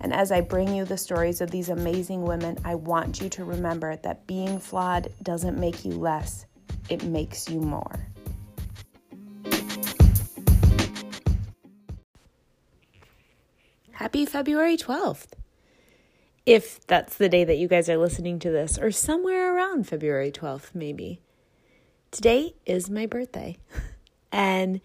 And as I bring you the stories of these amazing women, I want you to remember that being flawed doesn't make you less, it makes you more. Happy February 12th. If that's the day that you guys are listening to this, or somewhere around February 12th, maybe. Today is my birthday. and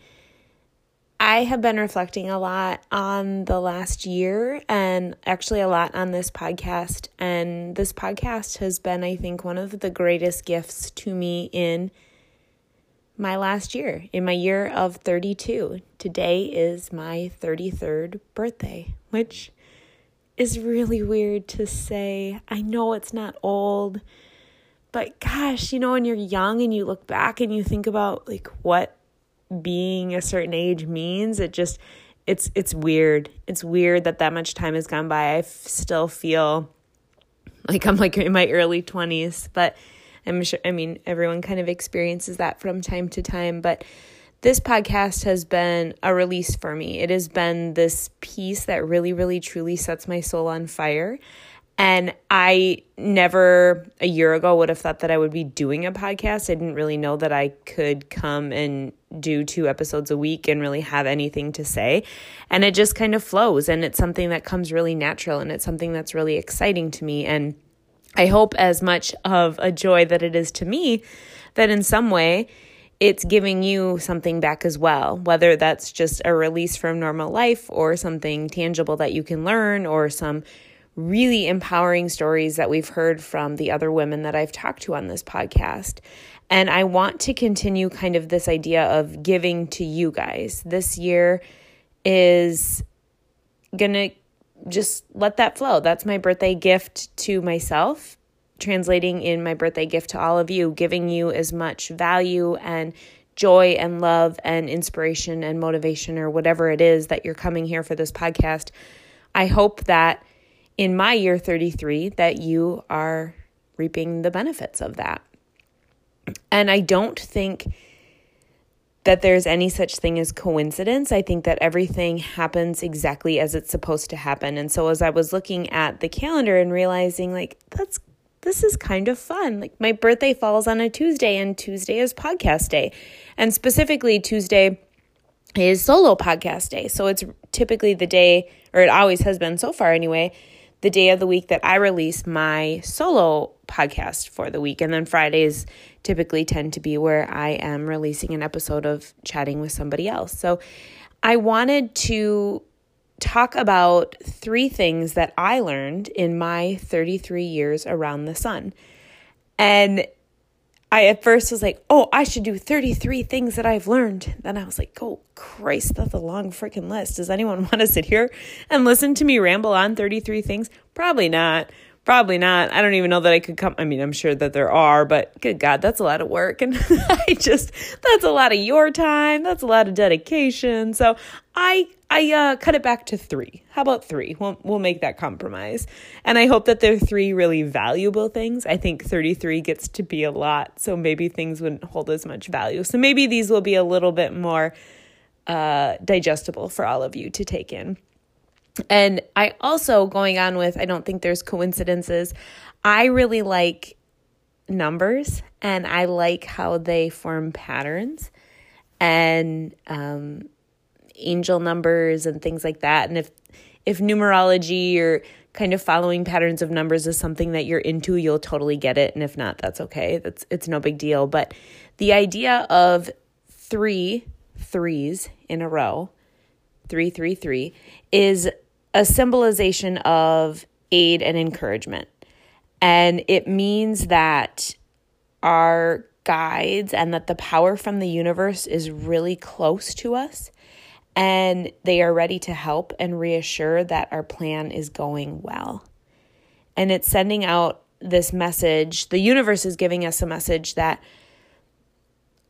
I have been reflecting a lot on the last year and actually a lot on this podcast. And this podcast has been, I think, one of the greatest gifts to me in my last year, in my year of 32. Today is my 33rd birthday, which is really weird to say. I know it's not old, but gosh, you know, when you're young and you look back and you think about like what being a certain age means. It just it's it's weird. It's weird that that much time has gone by. I f- still feel like I'm like in my early 20s, but I'm sure I mean everyone kind of experiences that from time to time, but this podcast has been a release for me. It has been this piece that really really truly sets my soul on fire and I never a year ago would have thought that I would be doing a podcast. I didn't really know that I could come and do two episodes a week and really have anything to say. And it just kind of flows and it's something that comes really natural and it's something that's really exciting to me. And I hope, as much of a joy that it is to me, that in some way it's giving you something back as well, whether that's just a release from normal life or something tangible that you can learn or some really empowering stories that we've heard from the other women that I've talked to on this podcast. And I want to continue kind of this idea of giving to you guys. This year is going to just let that flow. That's my birthday gift to myself, translating in my birthday gift to all of you, giving you as much value and joy and love and inspiration and motivation or whatever it is that you're coming here for this podcast. I hope that in my year 33 that you are reaping the benefits of that. And I don't think that there's any such thing as coincidence. I think that everything happens exactly as it's supposed to happen. And so as I was looking at the calendar and realizing like that's this is kind of fun. Like my birthday falls on a Tuesday and Tuesday is podcast day. And specifically Tuesday is solo podcast day. So it's typically the day or it always has been so far anyway the day of the week that I release my solo podcast for the week. And then Fridays typically tend to be where I am releasing an episode of chatting with somebody else. So I wanted to talk about three things that I learned in my 33 years around the sun. And I at first was like, oh, I should do 33 things that I've learned. Then I was like, oh, Christ, that's a long freaking list. Does anyone want to sit here and listen to me ramble on 33 things? Probably not. Probably not. I don't even know that I could come. I mean, I'm sure that there are, but good God, that's a lot of work. And I just, that's a lot of your time. That's a lot of dedication. So I, I uh, cut it back to three. How about three? We'll, we'll make that compromise. And I hope that they're three really valuable things. I think 33 gets to be a lot. So maybe things wouldn't hold as much value. So maybe these will be a little bit more uh, digestible for all of you to take in. And I also, going on with, I don't think there's coincidences, I really like numbers and I like how they form patterns and um, angel numbers and things like that. And if if numerology or kind of following patterns of numbers is something that you're into, you'll totally get it. And if not, that's okay. That's it's no big deal. But the idea of three threes in a row, three, three, three, is a symbolization of aid and encouragement. And it means that our guides and that the power from the universe is really close to us and they are ready to help and reassure that our plan is going well. And it's sending out this message, the universe is giving us a message that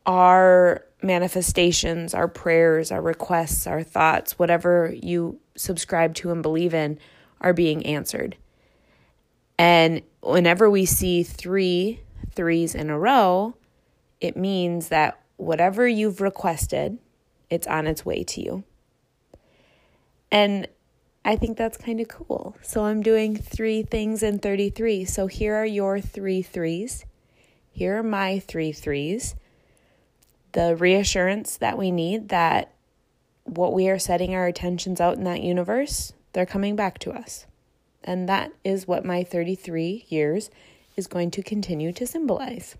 our manifestations, our prayers, our requests, our thoughts, whatever you subscribe to and believe in, are being answered. And whenever we see three threes in a row, it means that whatever you've requested, it's on its way to you. And I think that's kind of cool. So I'm doing three things in 33. So here are your three threes. Here are my three threes. The reassurance that we need that what we are setting our attentions out in that universe, they're coming back to us. And that is what my 33 years is going to continue to symbolize.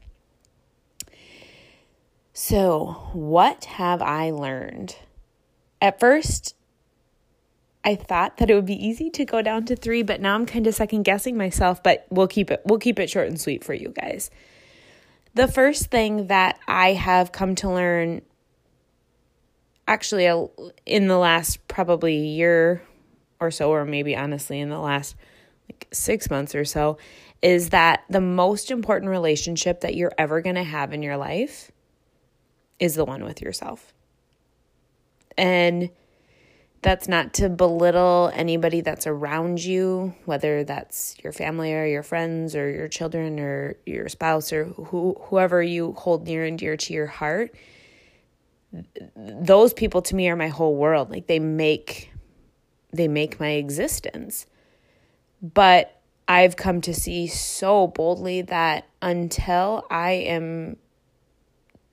So, what have I learned? At first, I thought that it would be easy to go down to 3, but now I'm kind of second guessing myself, but we'll keep it we'll keep it short and sweet for you guys. The first thing that I have come to learn actually in the last probably year or so or maybe honestly in the last like 6 months or so is that the most important relationship that you're ever going to have in your life is the one with yourself. And that's not to belittle anybody that's around you, whether that's your family or your friends or your children or your spouse or who, whoever you hold near and dear to your heart. Those people to me are my whole world. Like they make they make my existence. But I've come to see so boldly that until I am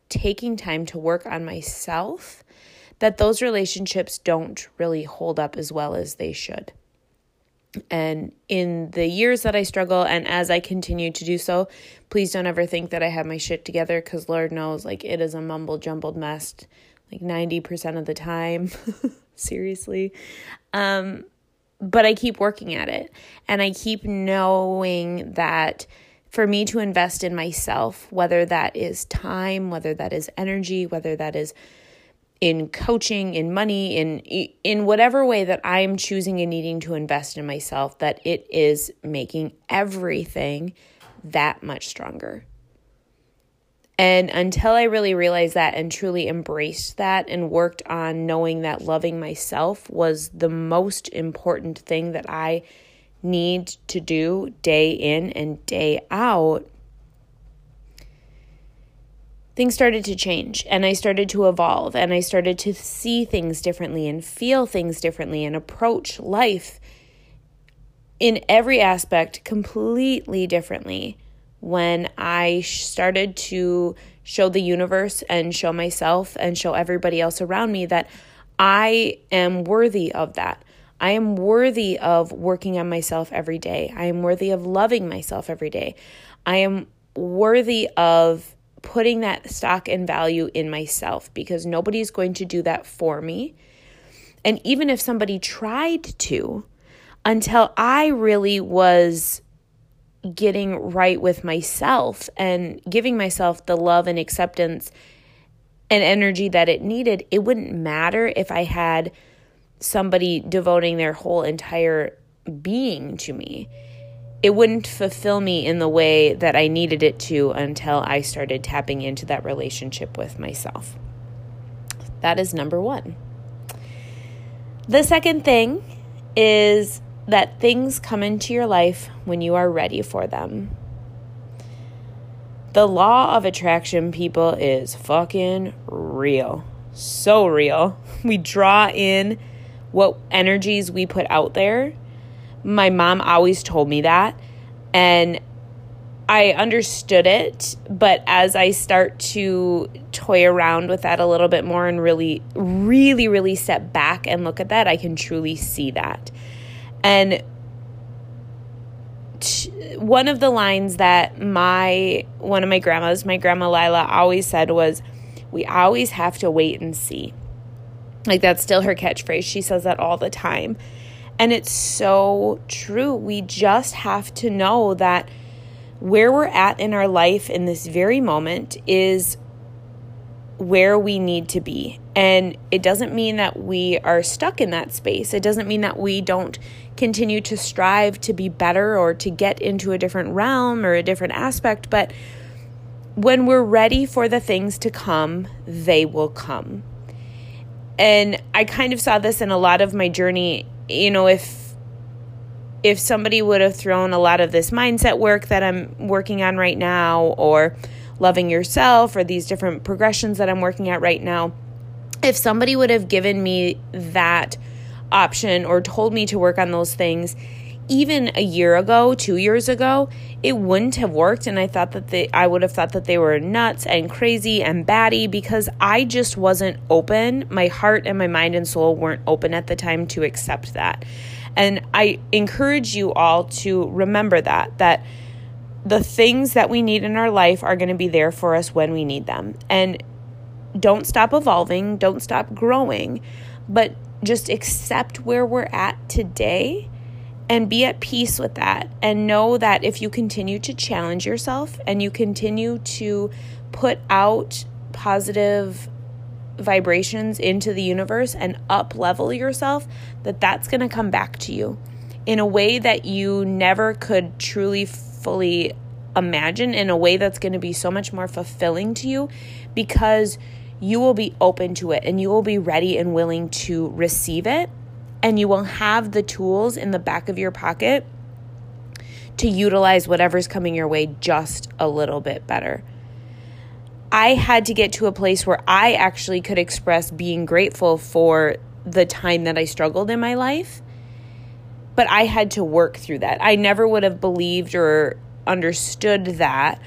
taking time to work on myself, that those relationships don't really hold up as well as they should. And in the years that I struggle, and as I continue to do so, please don't ever think that I have my shit together because Lord knows, like, it is a mumble jumbled mess, like 90% of the time. Seriously. Um, but I keep working at it. And I keep knowing that for me to invest in myself, whether that is time, whether that is energy, whether that is in coaching, in money, in in whatever way that I'm choosing and needing to invest in myself, that it is making everything that much stronger. And until I really realized that and truly embraced that and worked on knowing that loving myself was the most important thing that I need to do day in and day out, things started to change and I started to evolve and I started to see things differently and feel things differently and approach life in every aspect completely differently when I started to show the universe and show myself and show everybody else around me that I am worthy of that. I am worthy of working on myself every day. I am worthy of loving myself every day. I am worthy of putting that stock and value in myself because nobody's going to do that for me. And even if somebody tried to, until I really was getting right with myself and giving myself the love and acceptance and energy that it needed, it wouldn't matter if I had somebody devoting their whole entire being to me. It wouldn't fulfill me in the way that I needed it to until I started tapping into that relationship with myself. That is number one. The second thing is that things come into your life when you are ready for them. The law of attraction, people, is fucking real. So real. We draw in what energies we put out there. My mom always told me that. And I understood it, but as I start to toy around with that a little bit more and really, really, really step back and look at that, I can truly see that. And one of the lines that my one of my grandmas, my grandma Lila, always said was, "We always have to wait and see." Like that's still her catchphrase. She says that all the time. And it's so true. We just have to know that where we're at in our life in this very moment is where we need to be. And it doesn't mean that we are stuck in that space. It doesn't mean that we don't continue to strive to be better or to get into a different realm or a different aspect. But when we're ready for the things to come, they will come. And I kind of saw this in a lot of my journey. You know, if if somebody would have thrown a lot of this mindset work that I'm working on right now, or loving yourself, or these different progressions that I'm working at right now, if somebody would have given me that option or told me to work on those things, even a year ago, two years ago, it wouldn't have worked. And I thought that they, I would have thought that they were nuts and crazy and batty because I just wasn't open. My heart and my mind and soul weren't open at the time to accept that. And I encourage you all to remember that, that the things that we need in our life are going to be there for us when we need them. And don't stop evolving, don't stop growing, but just accept where we're at today and be at peace with that. And know that if you continue to challenge yourself and you continue to put out positive vibrations into the universe and up level yourself, that that's going to come back to you in a way that you never could truly fully imagine, in a way that's going to be so much more fulfilling to you because you will be open to it and you will be ready and willing to receive it. And you will have the tools in the back of your pocket to utilize whatever's coming your way just a little bit better. I had to get to a place where I actually could express being grateful for the time that I struggled in my life. But I had to work through that. I never would have believed or understood that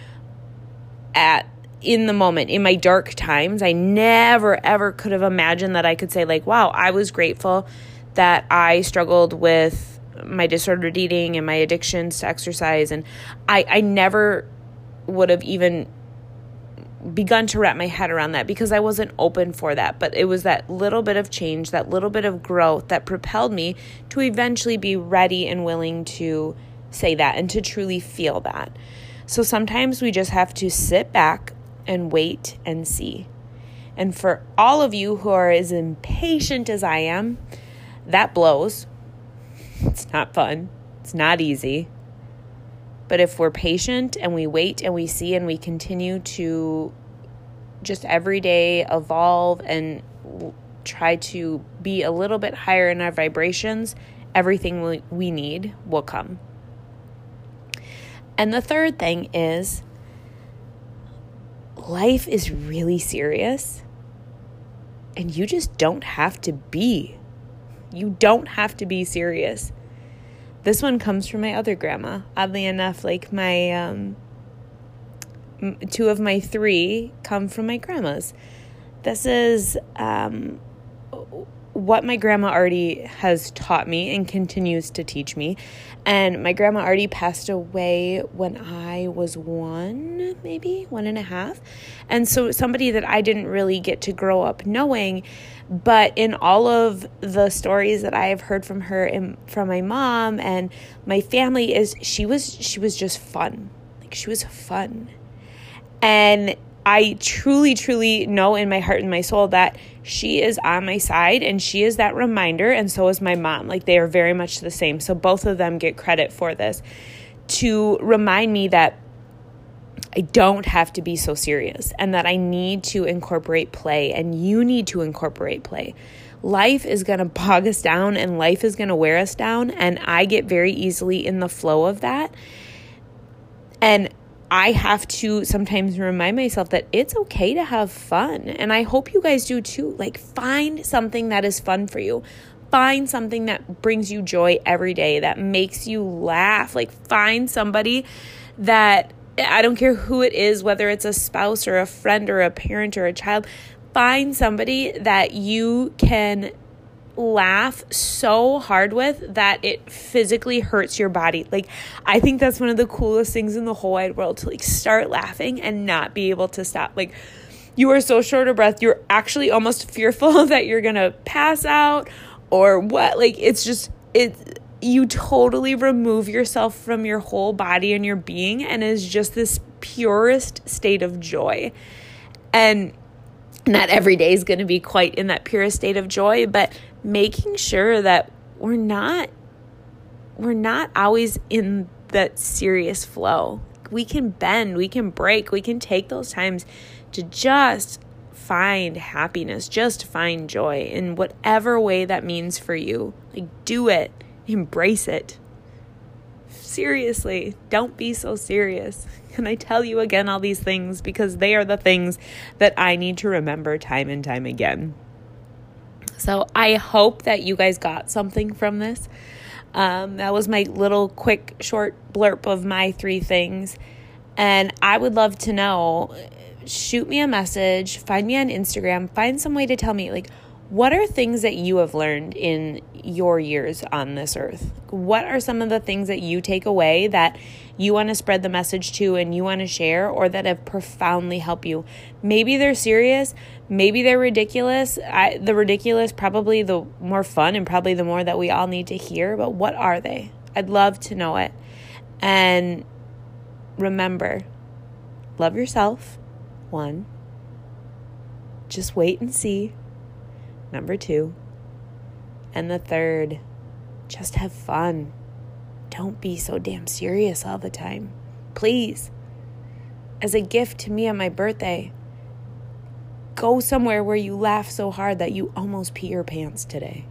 at in the moment in my dark times. I never ever could have imagined that I could say like, "Wow, I was grateful that I struggled with my disordered eating and my addictions to exercise and I I never would have even begun to wrap my head around that because I wasn't open for that. But it was that little bit of change, that little bit of growth that propelled me to eventually be ready and willing to say that and to truly feel that. So sometimes we just have to sit back and wait and see. And for all of you who are as impatient as I am, that blows. It's not fun. It's not easy. But if we're patient and we wait and we see and we continue to just every day evolve and try to be a little bit higher in our vibrations, everything we, need will come. And the third thing is life is really serious and you just don't have to be. You don't have to be serious. This one comes from my other grandma. Oddly enough, like my um, two of my three come from my grandma's. This is um, what my grandma Audrey has taught me and continues to teach me. And my grandma Audrey passed away when I was one, maybe one and a half. And so, somebody that I didn't really get to grow up knowing. But in all of the stories that I have heard from her and from my mom and my family, is she was she was just fun. Like she was fun. And I truly, truly know in my heart and my soul that she is on my side and she is that reminder, and so is my mom. Like they are very much the same. So both of them get credit for this to remind me that I don't have to be so serious and that I need to incorporate play, and you need to incorporate play. Life is going to bog us down and life is going to wear us down, and I get very easily in the flow of that. And I have to sometimes remind myself that it's okay to have fun. And I hope you guys do too. Like, find something that is fun for you. Find something that brings you joy every day, that makes you laugh. Like, find somebody that I don't care who it is, whether it's a spouse or a friend or a parent or a child, find somebody that you can laugh so hard with that it physically hurts your body. Like I think that's one of the coolest things in the whole wide world to like start laughing and not be able to stop. Like you are so short of breath, you're actually almost fearful that you're going to pass out or what. Like it's just it you totally remove yourself from your whole body and your being and is just this purest state of joy. And not every day is going to be quite in that purest state of joy, but making sure that we're not we're not always in that serious flow. We can bend, we can break, we can take those times to just find happiness, just find joy in whatever way that means for you. Like, do it, embrace it. Seriously, don't be so serious. Can I tell you again all these things? Because they are the things that I need to remember time and time again. So I hope that you guys got something from this. Um, that was my little quick short blurb of my three things. And I would love to know shoot me a message, find me on Instagram, find some way to tell me, like, what are things that you have learned in your years on this earth? What are some of the things that you take away that you want to spread the message to and you want to share or that have profoundly helped you? Maybe they're serious, maybe they're ridiculous. I, the ridiculous, probably the more fun and probably the more that we all need to hear, but what are they? I'd love to know it. And remember, love yourself one, just wait and see. Number two. And the third, just have fun. Don't be so damn serious all the time. Please. As a gift to me on my birthday, go somewhere where you laugh so hard that you almost pee your pants today.